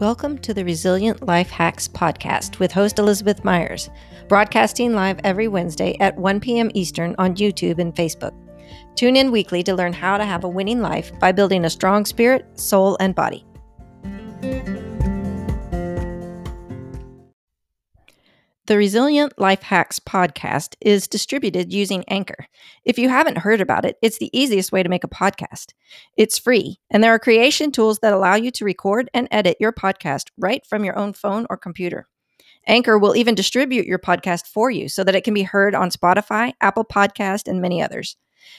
Welcome to the Resilient Life Hacks podcast with host Elizabeth Myers, broadcasting live every Wednesday at 1 p.m. Eastern on YouTube and Facebook. Tune in weekly to learn how to have a winning life by building a strong spirit, soul, and body. The Resilient Life Hacks podcast is distributed using Anchor. If you haven't heard about it, it's the easiest way to make a podcast. It's free, and there are creation tools that allow you to record and edit your podcast right from your own phone or computer. Anchor will even distribute your podcast for you so that it can be heard on Spotify, Apple Podcast, and many others.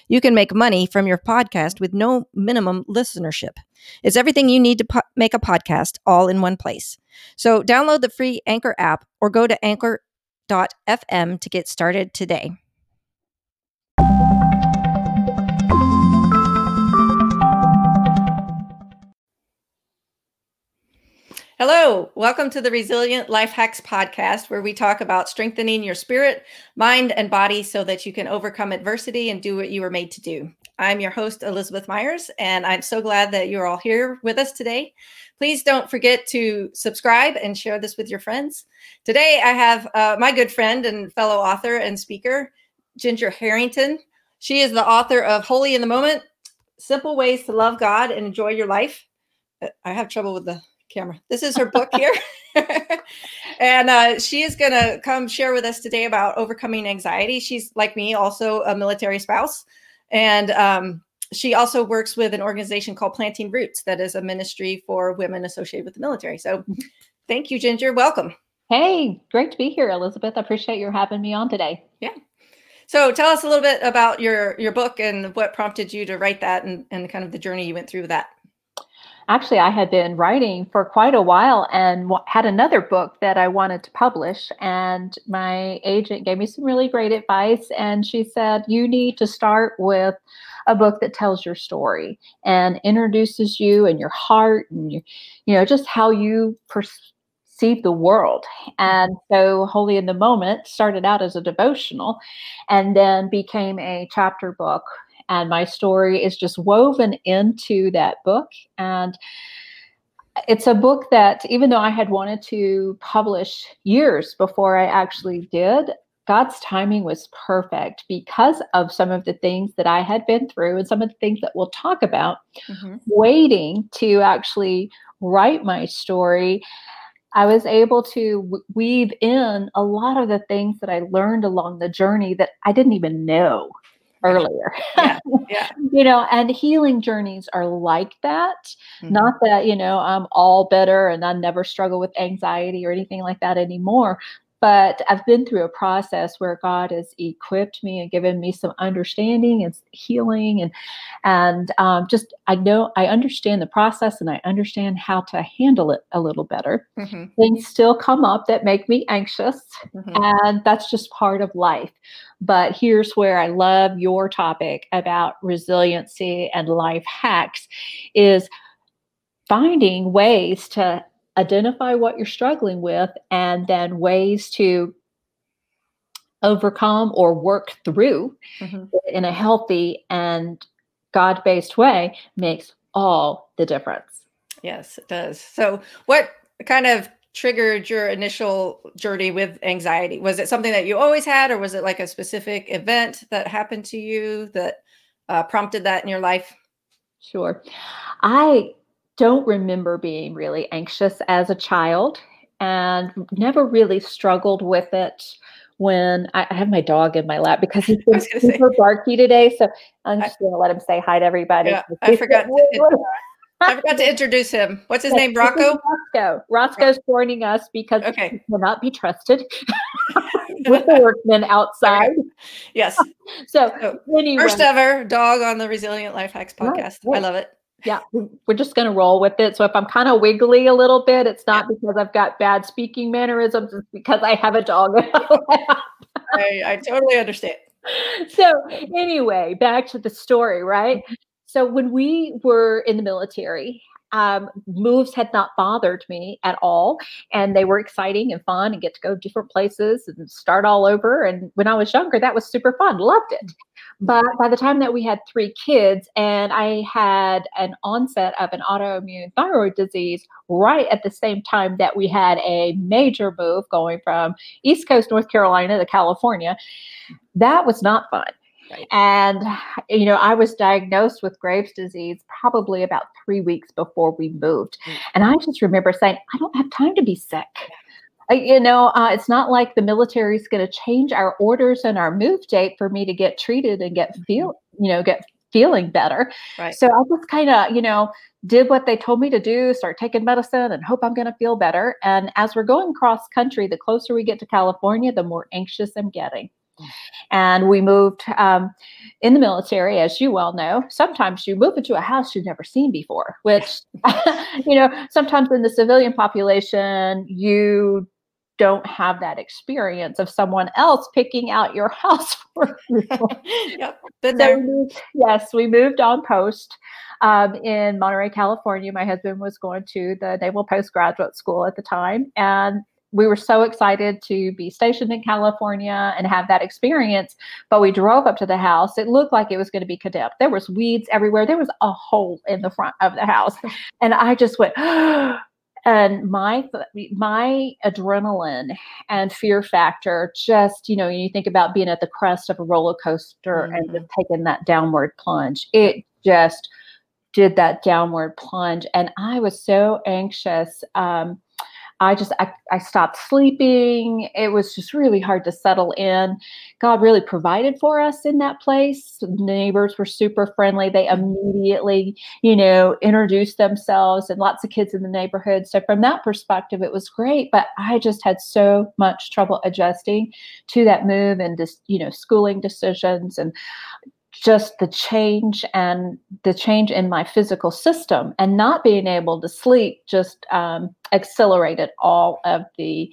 You can make money from your podcast with no minimum listenership. It's everything you need to po- make a podcast all in one place. So download the free Anchor app or go to anchor.fm to get started today. Hello, welcome to the Resilient Life Hacks podcast, where we talk about strengthening your spirit, mind, and body so that you can overcome adversity and do what you were made to do. I'm your host, Elizabeth Myers, and I'm so glad that you're all here with us today. Please don't forget to subscribe and share this with your friends. Today, I have uh, my good friend and fellow author and speaker, Ginger Harrington. She is the author of Holy in the Moment Simple Ways to Love God and Enjoy Your Life. Uh, I have trouble with the camera. This is her book here. and uh, she is going to come share with us today about overcoming anxiety. She's like me, also a military spouse. And um, she also works with an organization called Planting Roots, that is a ministry for women associated with the military. So thank you, Ginger. Welcome. Hey, great to be here, Elizabeth. I appreciate your having me on today. Yeah. So tell us a little bit about your your book and what prompted you to write that and, and kind of the journey you went through with that actually I had been writing for quite a while and w- had another book that I wanted to publish. And my agent gave me some really great advice. And she said, You need to start with a book that tells your story and introduces you and your heart and you know, just how you perceive the world. And so Holy in the Moment started out as a devotional and then became a chapter book and my story is just woven into that book. And it's a book that even though i had wanted to publish years before i actually did god's timing was perfect because of some of the things that i had been through and some of the things that we'll talk about. Mm-hmm. waiting to actually write my story I was able to weave in a lot of the things that I learned along the journey that I didn't even know earlier. Yeah, yeah. you know, and healing journeys are like that. Mm-hmm. Not that, you know, I'm all better and I never struggle with anxiety or anything like that anymore, but I've been through a process where God has equipped me and given me some understanding and healing, and and um, just I know I understand the process and I understand how to handle it a little better. Mm-hmm. Things still come up that make me anxious, mm-hmm. and that's just part of life. But here's where I love your topic about resiliency and life hacks is finding ways to identify what you're struggling with and then ways to overcome or work through mm-hmm. in a healthy and God based way makes all the difference. Yes, it does. So, what kind of triggered your initial journey with anxiety? Was it something that you always had, or was it like a specific event that happened to you that uh, prompted that in your life? Sure. I don't remember being really anxious as a child and never really struggled with it when I, I have my dog in my lap because he's been super barky today. So I'm just going to let him say hi to everybody. Yeah, I forgot. To, I forgot to introduce him. What's his name? Rocco. Roscoe. Roscoe's joining us because okay. he cannot be trusted with the workmen outside. Okay. Yes. So, so anyway. first ever dog on the Resilient Life Hacks podcast. Right. I love it yeah, we're just going to roll with it. So if I'm kind of wiggly a little bit, it's not because I've got bad speaking mannerisms, it's because I have a dog. I, I totally understand. So anyway, back to the story, right? Mm-hmm. So when we were in the military, um, moves had not bothered me at all. And they were exciting and fun and get to go different places and start all over. And when I was younger, that was super fun. Loved it. But by the time that we had three kids and I had an onset of an autoimmune thyroid disease right at the same time that we had a major move going from East Coast, North Carolina to California, that was not fun. Right. And, you know, I was diagnosed with Graves' disease probably about three weeks before we moved. Mm. And I just remember saying, I don't have time to be sick. You know, uh, it's not like the military is going to change our orders and our move date for me to get treated and get mm-hmm. feel, you know, get feeling better. Right. So I just kind of, you know, did what they told me to do, start taking medicine and hope I'm going to feel better. And as we're going cross country, the closer we get to California, the more anxious I'm getting. And we moved um, in the military, as you well know. Sometimes you move into a house you've never seen before, which, you know, sometimes in the civilian population, you don't have that experience of someone else picking out your house for you. yep, been there. So we moved, yes, we moved on post um, in Monterey, California. My husband was going to the Naval Postgraduate School at the time, and we were so excited to be stationed in California and have that experience. But we drove up to the house. It looked like it was going to be condemned. There was weeds everywhere. There was a hole in the front of the house, and I just went. and my my adrenaline and fear factor just you know you think about being at the crest of a roller coaster mm-hmm. and just taking that downward plunge it just did that downward plunge and i was so anxious um, I just I, I stopped sleeping. It was just really hard to settle in. God really provided for us in that place. The neighbors were super friendly. They immediately, you know, introduced themselves and lots of kids in the neighborhood. So from that perspective, it was great. But I just had so much trouble adjusting to that move and just, you know, schooling decisions and just the change and the change in my physical system and not being able to sleep just um, accelerated all of the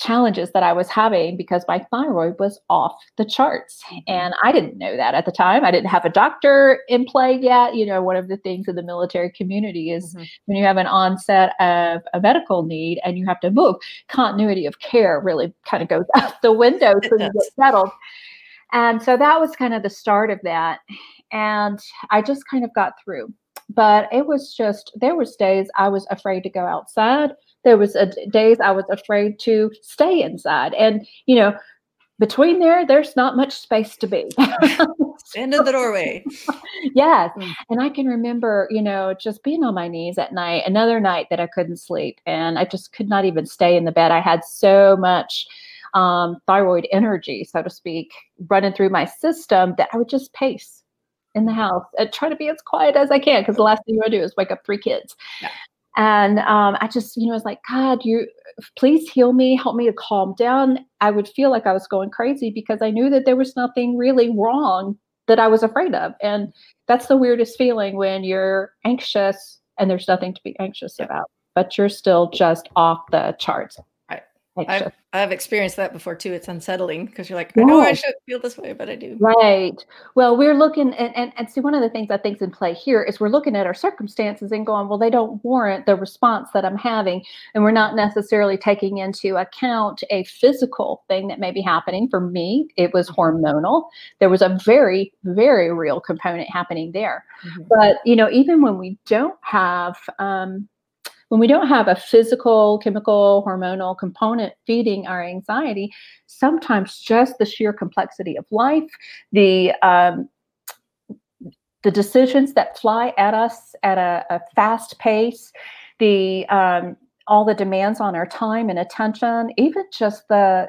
challenges that I was having because my thyroid was off the charts. Mm-hmm. And I didn't know that at the time. I didn't have a doctor in play yet. You know, one of the things in the military community is mm-hmm. when you have an onset of a medical need and you have to move, continuity of care really kind of goes out the window so you get settled. And so that was kind of the start of that. And I just kind of got through. But it was just, there was days I was afraid to go outside. There was a, days I was afraid to stay inside. And, you know, between there, there's not much space to be. End of the doorway. yes. Mm. And I can remember, you know, just being on my knees at night, another night that I couldn't sleep. And I just could not even stay in the bed. I had so much um, thyroid energy, so to speak, running through my system that I would just pace in the house and try to be as quiet as I can because the last thing you want to do is wake up three kids. Yeah. And um, I just, you know, was like, God, you please heal me, help me to calm down. I would feel like I was going crazy because I knew that there was nothing really wrong that I was afraid of. And that's the weirdest feeling when you're anxious and there's nothing to be anxious about, but you're still just off the charts. I've, I've, experienced that before too. It's unsettling because you're like, I know I should feel this way, but I do. Right. Well, we're looking and, and, and see one of the things I think is in play here is we're looking at our circumstances and going, well, they don't warrant the response that I'm having. And we're not necessarily taking into account a physical thing that may be happening. For me, it was hormonal. There was a very, very real component happening there. Mm-hmm. But, you know, even when we don't have um, when we don't have a physical, chemical, hormonal component feeding our anxiety, sometimes just the sheer complexity of life, the um, the decisions that fly at us at a, a fast pace, the um, all the demands on our time and attention, even just the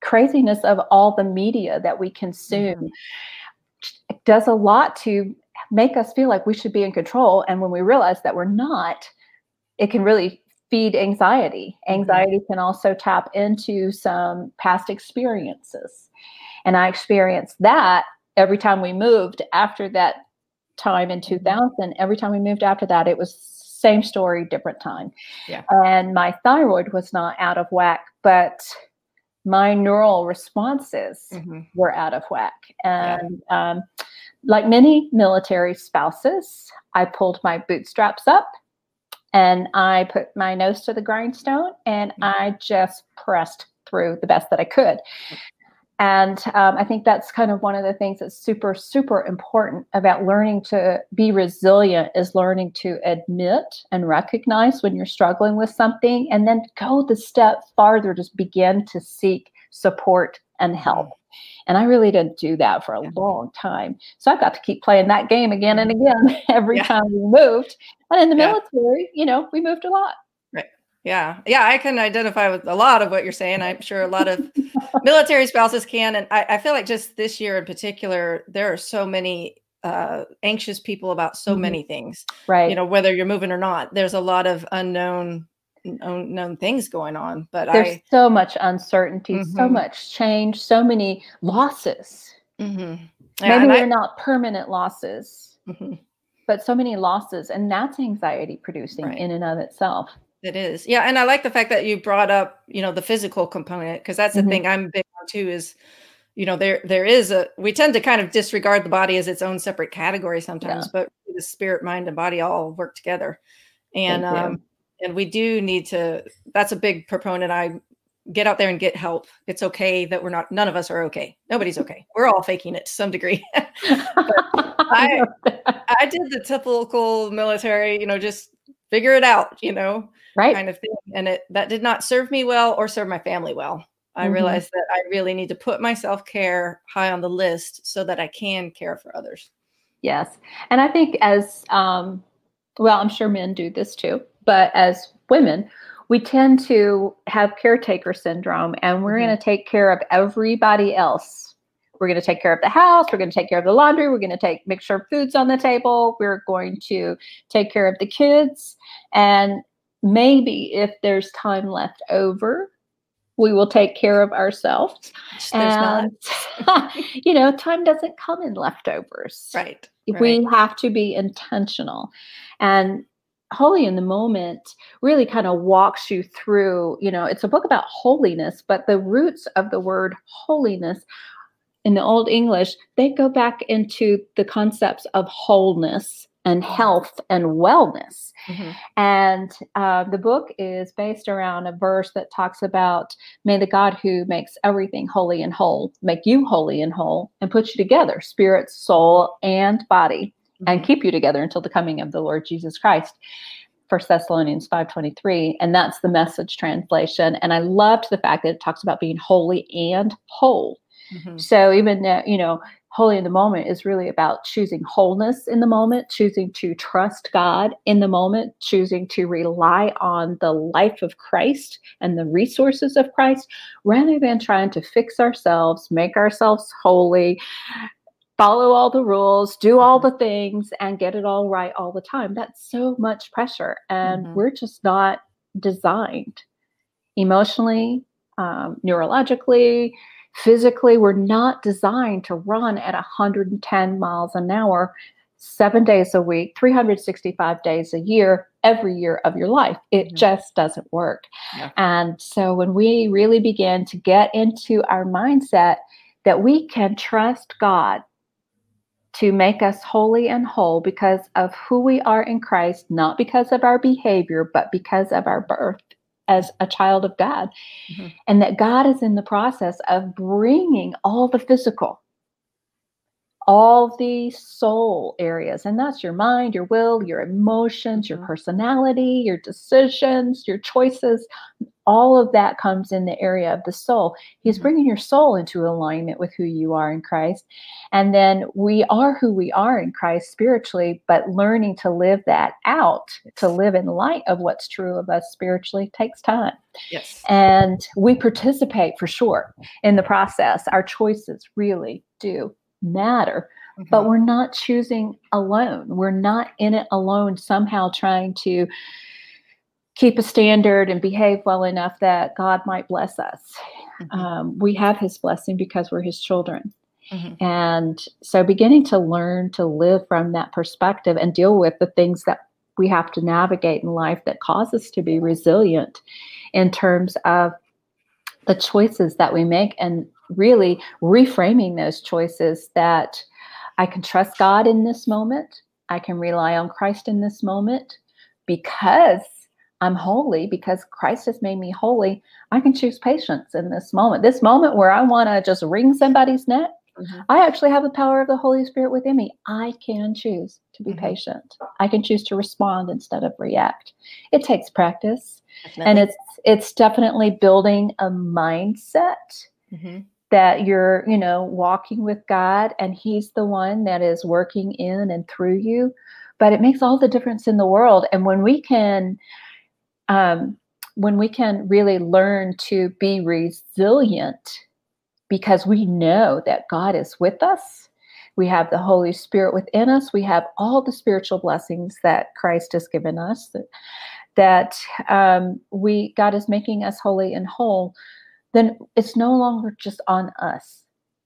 craziness of all the media that we consume mm-hmm. does a lot to make us feel like we should be in control. And when we realize that we're not, it can really feed anxiety. Mm-hmm. Anxiety mm-hmm. can also tap into some past experiences. And I experienced that every time we moved after that time in mm-hmm. 2000. Every time we moved after that, it was same story, different time. Yeah. And my thyroid was not out of whack, but my neural responses mm-hmm. were out of whack. And yeah. um, like many military spouses, I pulled my bootstraps up and I put my nose to the grindstone and mm-hmm. I just pressed through the best that I could. And um, I think that's kind of one of the things that's super, super important about learning to be resilient is learning to admit and recognize when you're struggling with something and then go the step farther to begin to seek support and help. And I really didn't do that for a long time. So I've got to keep playing that game again and mm-hmm. again every yeah. time we moved. And in the yeah. military, you know, we moved a lot. Right. Yeah. Yeah. I can identify with a lot of what you're saying. I'm sure a lot of military spouses can. And I, I, feel like just this year in particular, there are so many uh, anxious people about so mm-hmm. many things. Right. You know, whether you're moving or not, there's a lot of unknown unknown things going on. But there's I, so much uncertainty, mm-hmm. so much change, so many losses. Mm-hmm. Yeah, Maybe they're not permanent losses, mm-hmm. but so many losses. And that's anxiety producing right. in and of itself. It is. Yeah. And I like the fact that you brought up, you know, the physical component, because that's the mm-hmm. thing I'm big on too is, you know, there there is a we tend to kind of disregard the body as its own separate category sometimes, yeah. but the spirit, mind, and body all work together. And um and we do need to that's a big proponent. I get out there and get help. It's okay that we're not none of us are okay. Nobody's okay. We're all faking it to some degree. I I did the typical military, you know, just figure it out, you know right kind of thing and it that did not serve me well or serve my family well i mm-hmm. realized that i really need to put my self-care high on the list so that i can care for others yes and i think as um, well i'm sure men do this too but as women we tend to have caretaker syndrome and we're mm-hmm. going to take care of everybody else we're going to take care of the house we're going to take care of the laundry we're going to take make sure food's on the table we're going to take care of the kids and maybe if there's time left over, we will take care of ourselves. and, you know, time doesn't come in leftovers. Right. We have to be intentional. And Holy in the Moment really kind of walks you through, you know, it's a book about holiness, but the roots of the word holiness in the Old English, they go back into the concepts of wholeness and health and wellness. Mm-hmm. And uh, the book is based around a verse that talks about may the God who makes everything holy and whole make you holy and whole and put you together, spirit, soul, and body, mm-hmm. And keep you together until the coming of the Lord Jesus Christ. First Thessalonians 5:23 and that's the message translation and I loved the fact that it talks about being holy and whole. Mm-hmm. So even now, you know, holy in the moment is really about choosing wholeness in the moment, choosing to trust God in the moment, choosing to rely on the life of Christ and the resources of Christ rather than trying to fix ourselves, make ourselves holy, follow all the rules, do all the things, and get it all right all the time. That's so much pressure. And mm-hmm. we're just not designed emotionally, um, neurologically, Physically, we're not designed to run at 110 miles an hour seven days a week, 365 days a year, every year of your life. It mm-hmm. just doesn't work. Yeah. And so when we really begin to get into our mindset that we can trust God to make us holy and whole because of who we are in Christ, not because of our behavior, but because of our birth as a child of God. Mm-hmm. And that God is in the process of bringing all the physical, all the soul areas. And that's your mind, your will, your emotions, your mm-hmm. personality, your decisions, your choices, all of that comes in the area of the soul. He's mm-hmm. bringing your soul into alignment with who you are in Christ. And then we are who we are in Christ spiritually, but learning to live that out, to live in light of what's true of us spiritually takes time. Yes. And we participate for sure in the process. Our choices really do matter. Mm-hmm. But we're not choosing alone. We're not in it alone, somehow trying to keep a standard and behave well enough that God might bless us. Mm-hmm. Um, we have His blessing because we're His children. Mm-hmm. And so beginning to learn to live from that perspective and deal with the things that we have to navigate in life that cause us to be resilient in terms of the choices that we make and really reframing those choices that I can trust God in this moment. I can rely on Christ in this moment because I'm holy, because Christ has made me holy. I can choose patience in this moment. This moment where I want to just wring somebody's neck, mm-hmm. I actually have the power of the Holy Spirit within me. I can choose to be mm-hmm. patient. I can choose to respond instead of react. It takes practice. Definitely. And it's it's definitely building a mindset mm-hmm. that you're, you know, walking with God and He's the one that is working in and through you. But it makes all the difference in the world. And when we can, um, when we can really learn to be resilient because we know that God is with us. We have the Holy Spirit within us. We have all the spiritual blessings that Christ has given us. That, um, we God is making us holy and whole. Then it's no longer just on us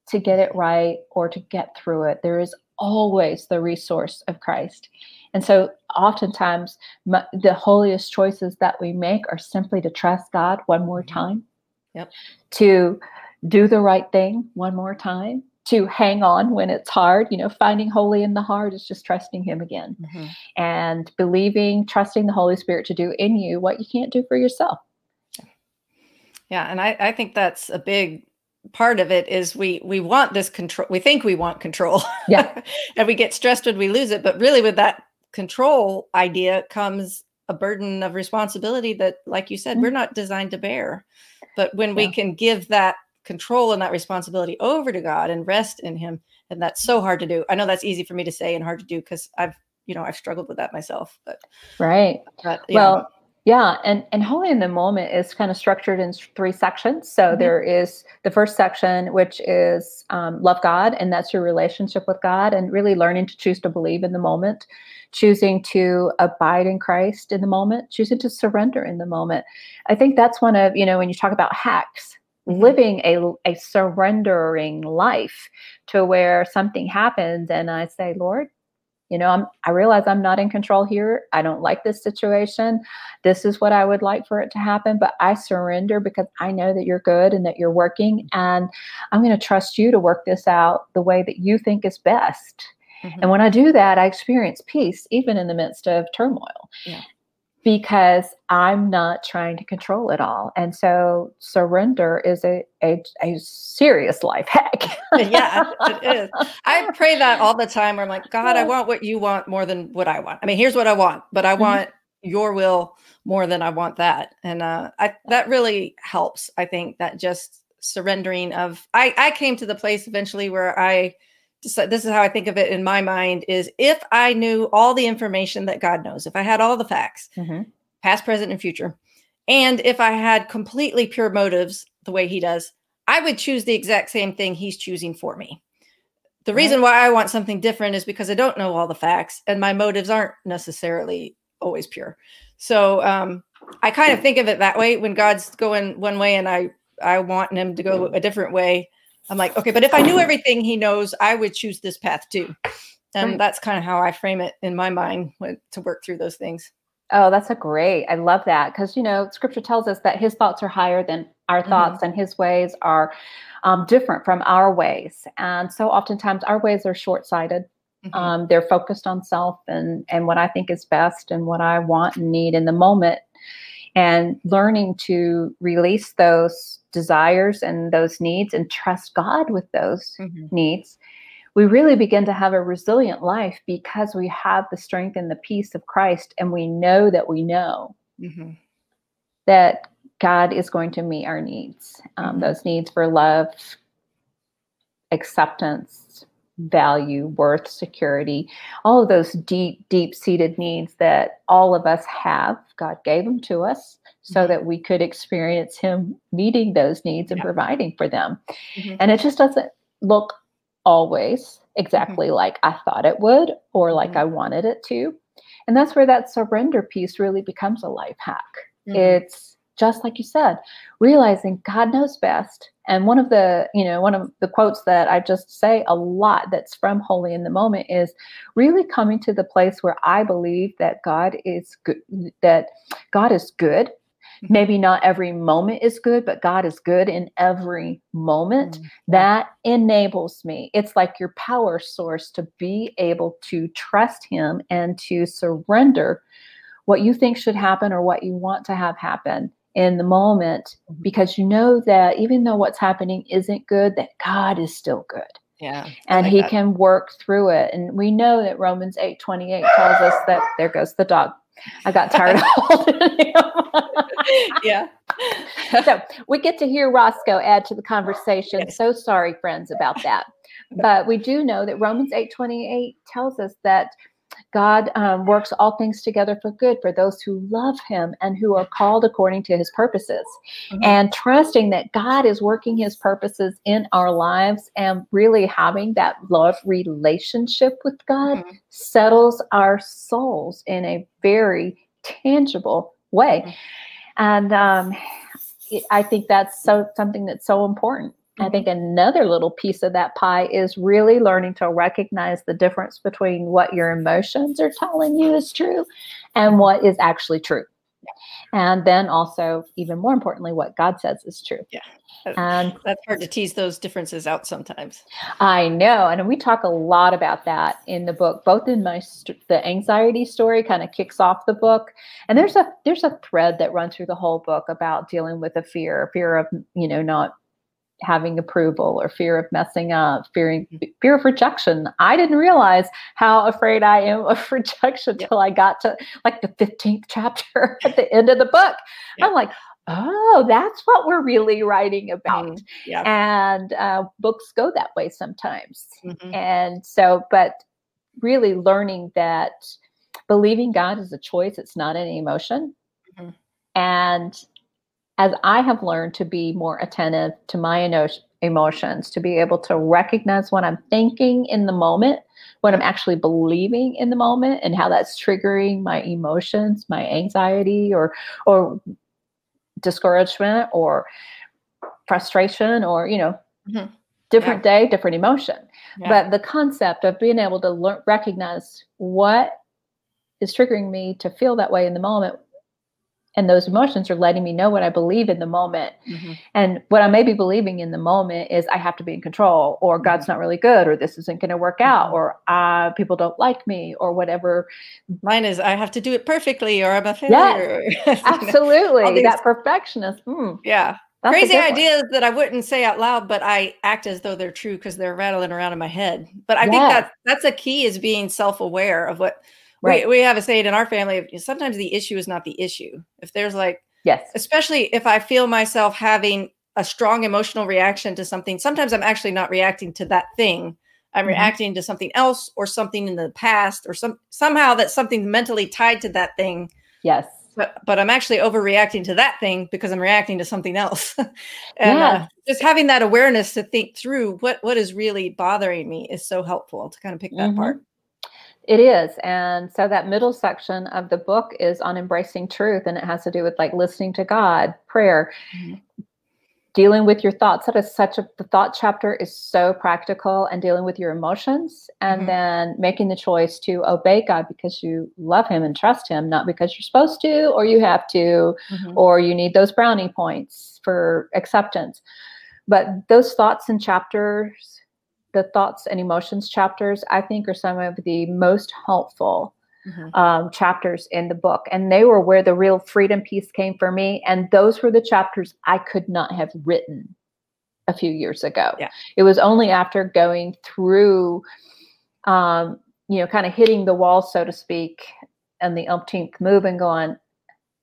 to get it right or to get through it. There is always the resource of Christ. And so, oftentimes, the holiest choices that we make are simply to trust God one more mm-hmm. time, yep. to do the right thing one more time, to hang on when it's hard. You know, finding holy in the hard is just trusting Him again mm-hmm. and believing, trusting the Holy Spirit to do in you what you can't do for yourself. Yeah. And I, I think that's a big part of it is we we want this control we think we want control yeah and we get stressed when we lose it but really with that control idea comes a burden of responsibility that like you said mm-hmm. we're not designed to bear but when yeah. we can give that control and that responsibility over to god and rest in him and that's so hard to do i know that's easy for me to say and hard to do because i've you know i've struggled with that myself but right but, well yeah, and and holy in the moment is kind of structured in three sections. So mm-hmm. there is the first section, which is um, love God, and that's your relationship with God, and really learning to choose to believe in the moment, choosing to abide in Christ in the moment, choosing to surrender in the moment. I think that's one of you know when you talk about hacks, mm-hmm. living a a surrendering life to where something happens, and I say, Lord, you know I'm, i realize i'm not in control here. I don't like this situation. This is what i would like for it to happen but i surrender because i know that you're good and that you're working and i'm going to trust you to work this out the way that you think is best. Mm-hmm. and when i do that i experience peace even in the midst of turmoil. Yeah because I'm not trying to control it all. And so surrender is a, a, a serious life hack. yeah, it is. I pray that all the time where I'm like, God, I want what you want more than what I want. I mean, here's what I want, but I mm-hmm. want mm-hmm. your will more than I want that. And uh, I, that really helps. I think that just surrendering of, I, I came to the place eventually where I, so this is how I think of it in my mind is if I knew all the information that God knows, if I had all the facts, mm-hmm. past, present, and future, and if I had completely pure motives the way he does, I would choose the exact same thing he's choosing for me. The right. reason why I want something different is because I don't know all the facts and my motives aren't necessarily always pure. So um, I kind of think of it that way when God's going one way and I I want him to go a different way. I'm like, okay, but if I knew everything he knows, I would choose this path too. And right. that's kind of how I frame it in my mind to work through those things. Oh, that's a great. I love that because you know, Scripture tells us that His thoughts are higher than our thoughts, mm-hmm. and His ways are um, different from our ways. And so, oftentimes, our ways are short-sighted. Mm-hmm. Um, they're focused on self and and what I think is best and what I want and need in the moment and learning to release those desires and those needs and trust God with those mm-hmm. needs, we really begin to have a resilient life because we have the strength and the peace of Christ and we know that we know mm-hmm. that God is going to meet our needs, um, mm-hmm. those needs for love, acceptance, value, worth, security, all of those deep, deep seated needs that all of us have. God gave them to us so mm-hmm. that we could experience Him meeting those needs and yeah. providing for them. Mm-hmm. And it just doesn't look always exactly mm-hmm. like I thought it would or like mm-hmm. I wanted it to. And that's where that surrender piece really becomes a life hack. Mm-hmm. It's just like you said, realizing God knows best. And one of the, you know, one of the quotes that I just say a lot that's from Holy in the Moment is really coming to the place where I believe that God is good, that God is good, maybe not every moment is good, but God is good in every moment. Mm-hmm. That enables me. It's like your power source to be able to trust Him and to surrender what you think should happen or what you want to have happen in the moment mm-hmm. because you know that even though what's happening isn't good, that God is still good. Yeah. And like he that. can work through it. And we know that Romans 8 28 tells us that there goes the dog. I got tired of holding him. yeah. so we get to hear Roscoe add to the conversation. Yes. So sorry, friends, about that. But we do know that Romans 8 28 tells us that God um, works all things together for good for those who love Him and who are called according to His purposes. Mm-hmm. And trusting that God is working His purposes in our lives and really having that love relationship with God mm-hmm. settles our souls in a very tangible way. Mm-hmm. And um, I think that's so something that's so important. I think mm-hmm. another little piece of that pie is really learning to recognize the difference between what your emotions are telling you is true and mm-hmm. what is actually true. And then also, even more importantly, what God says is true. Yeah. And that's hard to tease those differences out sometimes. I know. And we talk a lot about that in the book, both in my, st- the anxiety story kind of kicks off the book. And there's a, there's a thread that runs through the whole book about dealing with a fear, fear of, you know, not having approval or fear of messing up, fearing mm-hmm. fear of rejection. I didn't realize how afraid I am of rejection yep. till I got to like the 15th chapter at the end of the book. Yep. I'm like, oh, that's what we're really writing about. Mm, yep. And uh, books go that way sometimes. Mm-hmm. And so, but really learning that believing God is a choice, it's not an emotion. Mm-hmm. And as I have learned to be more attentive to my emotions, to be able to recognize what I'm thinking in the moment, what I'm actually believing in the moment, and how that's triggering my emotions, my anxiety, or or discouragement, or frustration, or you know, mm-hmm. different yeah. day, different emotion. Yeah. But the concept of being able to learn, recognize what is triggering me to feel that way in the moment and those emotions are letting me know what I believe in the moment. Mm-hmm. And what I may be believing in the moment is I have to be in control, or mm-hmm. God's not really good, or this isn't going to work out, mm-hmm. or uh, people don't like me, or whatever. Mine is I have to do it perfectly, or I'm a failure. Yes, absolutely. these, that perfectionist. Mm, yeah. Crazy ideas that I wouldn't say out loud, but I act as though they're true because they're rattling around in my head. But I yes. think that that's a key is being self-aware of what Right. We, we have a saying in our family sometimes the issue is not the issue. If there's like, yes, especially if I feel myself having a strong emotional reaction to something, sometimes I'm actually not reacting to that thing. I'm mm-hmm. reacting to something else or something in the past or some somehow that something mentally tied to that thing. Yes. But, but I'm actually overreacting to that thing because I'm reacting to something else. and yeah. uh, just having that awareness to think through what what is really bothering me is so helpful to kind of pick that mm-hmm. apart. It is. And so that middle section of the book is on embracing truth and it has to do with like listening to God, prayer, mm-hmm. dealing with your thoughts. That is such a the thought chapter is so practical and dealing with your emotions and mm-hmm. then making the choice to obey God because you love him and trust him, not because you're supposed to or you have to mm-hmm. or you need those brownie points for acceptance. But those thoughts and chapters the thoughts and emotions chapters, I think, are some of the most helpful mm-hmm. um, chapters in the book. And they were where the real freedom piece came for me. And those were the chapters I could not have written a few years ago. Yeah. It was only after going through, um, you know, kind of hitting the wall, so to speak, and the umpteenth move and going,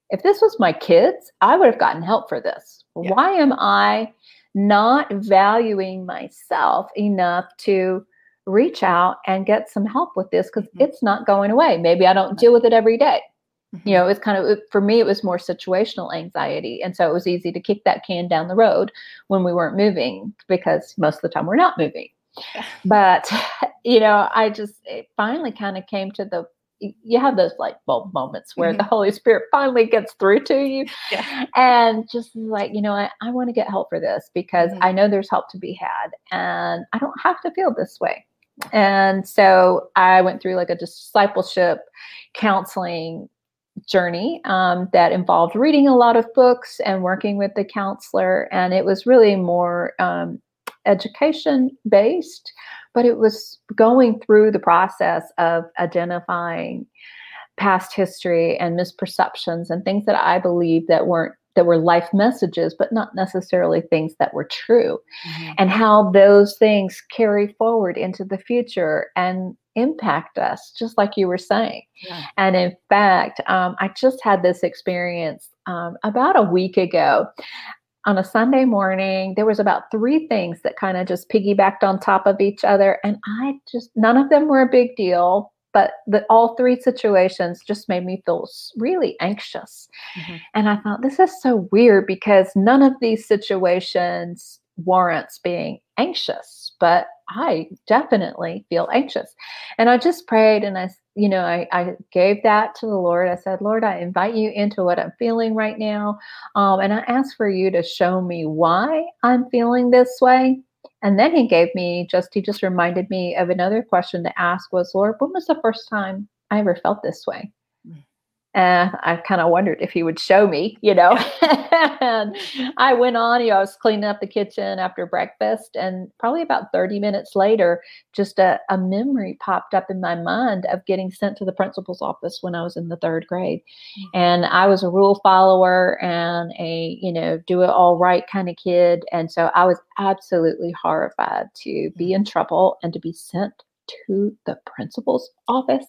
if this was my kids, I would have gotten help for this. Yeah. Why am I not valuing myself enough to reach out and get some help with this because mm-hmm. it's not going away. Maybe I don't deal with it every day. Mm-hmm. You know, it's kind of for me, it was more situational anxiety. And so it was easy to kick that can down the road when we weren't moving because most of the time we're not moving. But, you know, I just finally kind of came to the you have those like bulb moments where mm-hmm. the Holy Spirit finally gets through to you. Yeah. And just like, you know, I, I want to get help for this because mm-hmm. I know there's help to be had and I don't have to feel this way. And so I went through like a discipleship counseling journey um, that involved reading a lot of books and working with the counselor. And it was really more um, education based, but it was going through the process of identifying past history and misperceptions and things that I believe that weren't that were life messages, but not necessarily things that were true, mm-hmm. and how those things carry forward into the future and impact us, just like you were saying. Yeah. And in fact, um, I just had this experience um, about a week ago. On a Sunday morning, there was about three things that kind of just piggybacked on top of each other, and I just none of them were a big deal but the, all three situations just made me feel really anxious. Mm-hmm. And I thought, this is so weird because none of these situations warrants being anxious, but I definitely feel anxious. And I just prayed and I, you know, I, I gave that to the Lord. I said, Lord, I invite you into what I'm feeling right now. Um, and I ask for you to show me why I'm feeling this way and then he gave me just, he just reminded me of another question to ask was, Lord, when was the first time I ever felt this way? And I kind of wondered if he would show me, you know. and I went on, you know, I was cleaning up the kitchen after breakfast. And probably about 30 minutes later, just a, a memory popped up in my mind of getting sent to the principal's office when I was in the third grade. Mm-hmm. And I was a rule follower and a, you know, do it all right kind of kid. And so I was absolutely horrified to be mm-hmm. in trouble and to be sent to the principal's office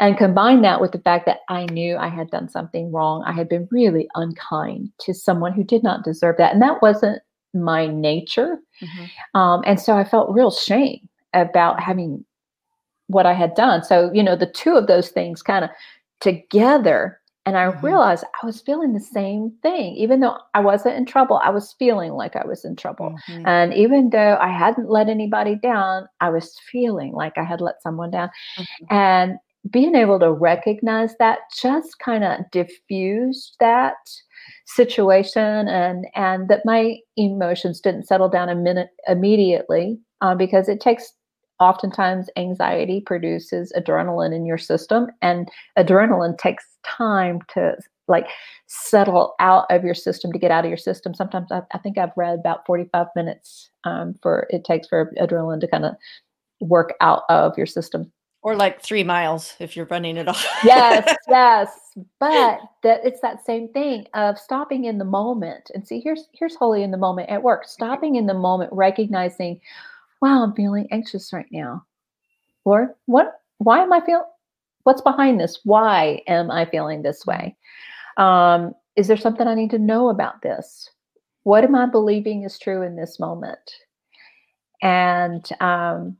and combine that with the fact that I knew I had done something wrong. I had been really unkind to someone who did not deserve that. And that wasn't my nature. Mm-hmm. Um, and so I felt real shame about having what I had done. So, you know, the two of those things kind of together. And I mm-hmm. realized I was feeling the same thing. Even though I wasn't in trouble, I was feeling like I was in trouble. Mm-hmm. And even though I hadn't let anybody down, I was feeling like I had let someone down. Mm-hmm. And being able to recognize that just kind of diffused that situation and and that my emotions didn't settle down a minute immediately uh, because it takes oftentimes anxiety produces adrenaline in your system and adrenaline takes time to like settle out of your system to get out of your system. Sometimes i, I think i've read about 45 minutes um, for it takes for adrenaline to kind of work out of your system or like three miles if you're running it off. yes, yes. But that it's that same thing of stopping in the moment. And see, here's here's holy in the moment at work. Stopping in the moment, recognizing, wow, I'm feeling anxious right now. Or what why am I feeling what's behind this? Why am I feeling this way? Um, is there something I need to know about this? What am I believing is true in this moment? And um,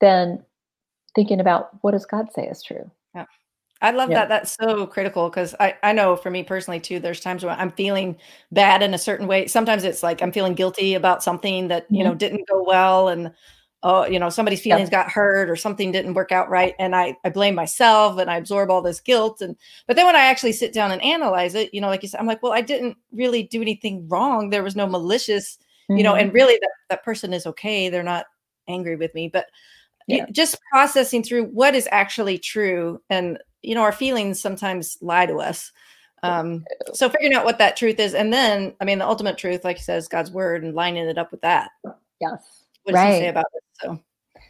then thinking about what does God say is true. Yeah. I love yeah. that. That's so critical because I, I know for me personally too, there's times when I'm feeling bad in a certain way. Sometimes it's like I'm feeling guilty about something that, you mm-hmm. know, didn't go well and oh, you know, somebody's feelings got hurt or something didn't work out right. And I, I blame myself and I absorb all this guilt. And but then when I actually sit down and analyze it, you know, like you said, I'm like, well, I didn't really do anything wrong. There was no malicious, mm-hmm. you know, and mm-hmm. really that, that person is okay. They're not angry with me. But yeah. just processing through what is actually true and you know our feelings sometimes lie to us um so figuring out what that truth is and then i mean the ultimate truth like you says god's word and lining it up with that yes what does right. he say about it so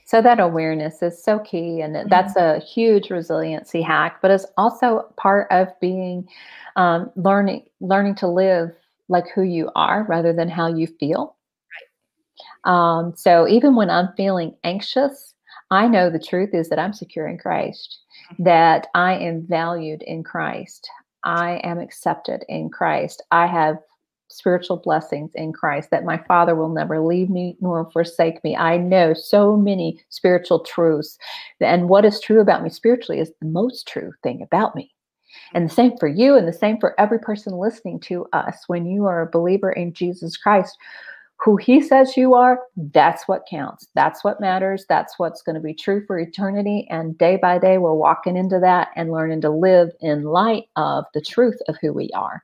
so that awareness is so key and mm-hmm. that's a huge resiliency hack but it's also part of being um, learning learning to live like who you are rather than how you feel right um, so even when i'm feeling anxious I know the truth is that I'm secure in Christ, that I am valued in Christ, I am accepted in Christ, I have spiritual blessings in Christ, that my Father will never leave me nor forsake me. I know so many spiritual truths. And what is true about me spiritually is the most true thing about me. And the same for you, and the same for every person listening to us. When you are a believer in Jesus Christ, who he says you are, that's what counts. That's what matters. That's what's going to be true for eternity. And day by day, we're walking into that and learning to live in light of the truth of who we are.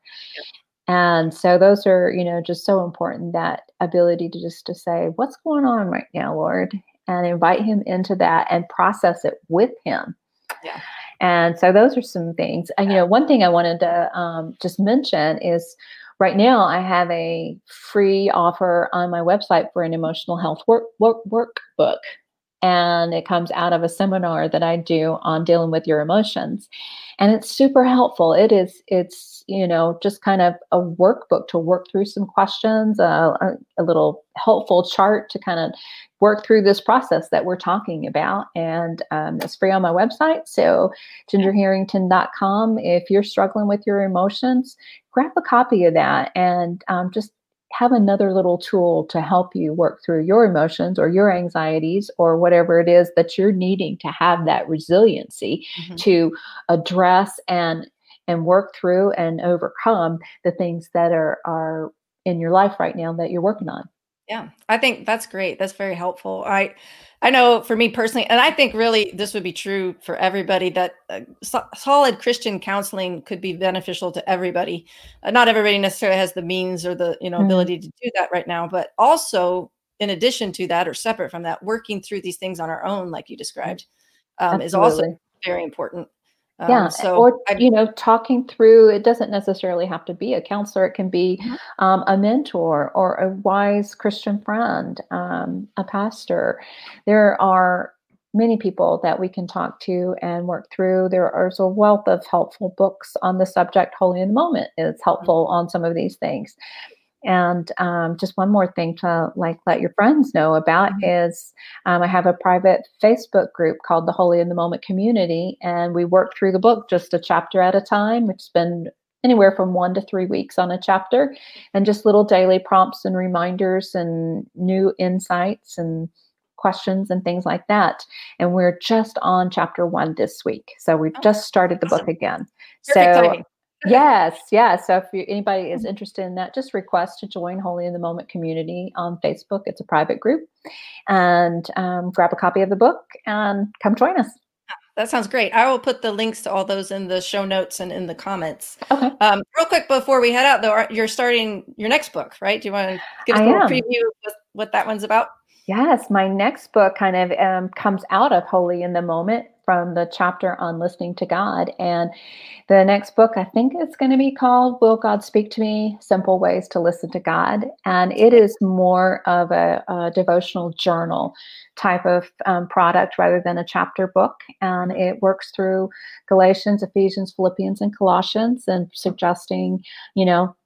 And so those are, you know, just so important that ability to just to say, what's going on right now, Lord? And invite him into that and process it with him. Yeah. And so those are some things. And, you know, one thing I wanted to um, just mention is right now I have a free offer on my website for an emotional health work, work workbook. And it comes out of a seminar that I do on dealing with your emotions. And it's super helpful. It is, it's, you know, just kind of a workbook to work through some questions, uh, a, little helpful chart to kind of work through this process that we're talking about. And um, it's free on my website. So, gingerharrington.com. If you're struggling with your emotions, grab a copy of that and um, just have another little tool to help you work through your emotions or your anxieties or whatever it is that you're needing to have that resiliency mm-hmm. to address and and work through and overcome the things that are are in your life right now that you're working on. Yeah, I think that's great. That's very helpful. I I know for me personally, and I think really this would be true for everybody that uh, so- solid Christian counseling could be beneficial to everybody. Uh, not everybody necessarily has the means or the you know mm-hmm. ability to do that right now, but also in addition to that or separate from that, working through these things on our own, like you described, um, is also very important. Um, yeah. So or, I, you know, talking through, it doesn't necessarily have to be a counselor. It can be mm-hmm. um, a mentor or a wise Christian friend, um, a pastor. There are many people that we can talk to and work through. There is a wealth of helpful books on the subject. Holy in the Moment is helpful mm-hmm. on some of these things. And um, just one more thing to like let your friends know about mm-hmm. is um, I have a private Facebook group called the Holy in the Moment Community, and we work through the book just a chapter at a time, which has been anywhere from one to three weeks on a chapter, and just little daily prompts and reminders and new insights and questions and things like that. And we're just on chapter one this week, so we've oh, just started the awesome. book again. Perfect so. Timing yes, yes. So if you, anybody is mm-hmm. interested in that, just request to join Holy in the Moment community on Facebook. It's a private group, and um, grab a copy of the book and come join us. That sounds great. I will put the links to all those in the show notes and in the comments. Okay. Um, real quick before we head out, though, you're starting your next book, right? Do you want to give us a little preview of what that one's about? Yes, my next book kind of um, comes out of Holy in the Moment from the chapter on listening to God. And the next book, I think it's going to be called Will God Speak to Me? Simple Ways to Listen to God. And it is more of a, a devotional journal type of um, product rather than a chapter book. And it works through Galatians, Ephesians, Philippians, and Colossians and suggesting, you know,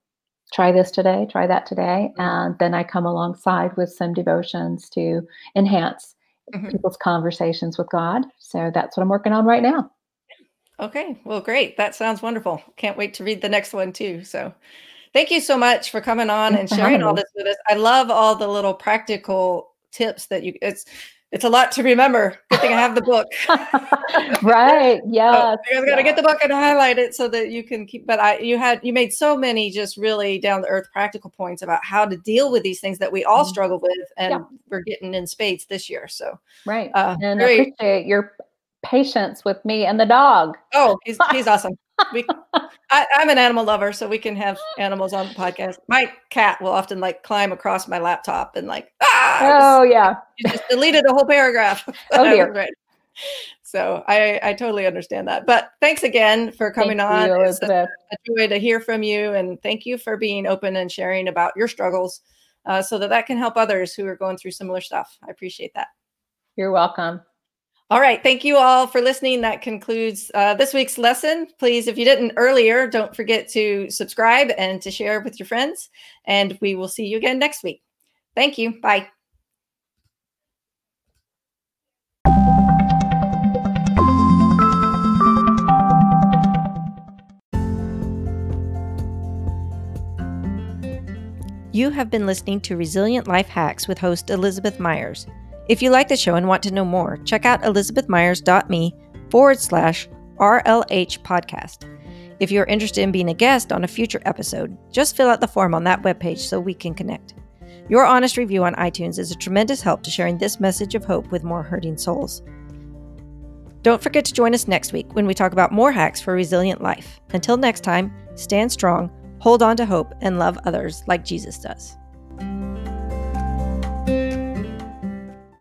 try this today, try that today. And then I come alongside with some devotions to enhance mm-hmm. people's conversations with God. So that's what I'm working on right now. Okay. Well, great. That sounds wonderful. Can't wait to read the next one too. So thank you so much for coming on and sharing all this with us. I love all the little practical tips that you it's it's a lot to remember. Good thing I have the book. right. Yeah. so you got to get the book and highlight it so that you can keep. But I, you had, you made so many just really down to earth practical points about how to deal with these things that we all mm-hmm. struggle with, and yeah. we're getting in spades this year. So right. Uh, and very, I appreciate your patience with me and the dog. Oh, he's he's awesome. We, I, am an animal lover, so we can have animals on the podcast. My cat will often like climb across my laptop and like, ah, oh yeah, you just deleted a whole paragraph. Oh dear. So I, I totally understand that. But thanks again for coming thank on. You, it's a, a, joy to hear from you, and thank you for being open and sharing about your struggles, uh, so that that can help others who are going through similar stuff. I appreciate that. You're welcome. All right. Thank you all for listening. That concludes uh, this week's lesson. Please, if you didn't earlier, don't forget to subscribe and to share with your friends. And we will see you again next week. Thank you. Bye. You have been listening to Resilient Life Hacks with host Elizabeth Myers. If you like the show and want to know more, check out elizabethmyers.me forward slash RLH podcast. If you're interested in being a guest on a future episode, just fill out the form on that webpage so we can connect. Your honest review on iTunes is a tremendous help to sharing this message of hope with more hurting souls. Don't forget to join us next week when we talk about more hacks for resilient life. Until next time, stand strong, hold on to hope, and love others like Jesus does.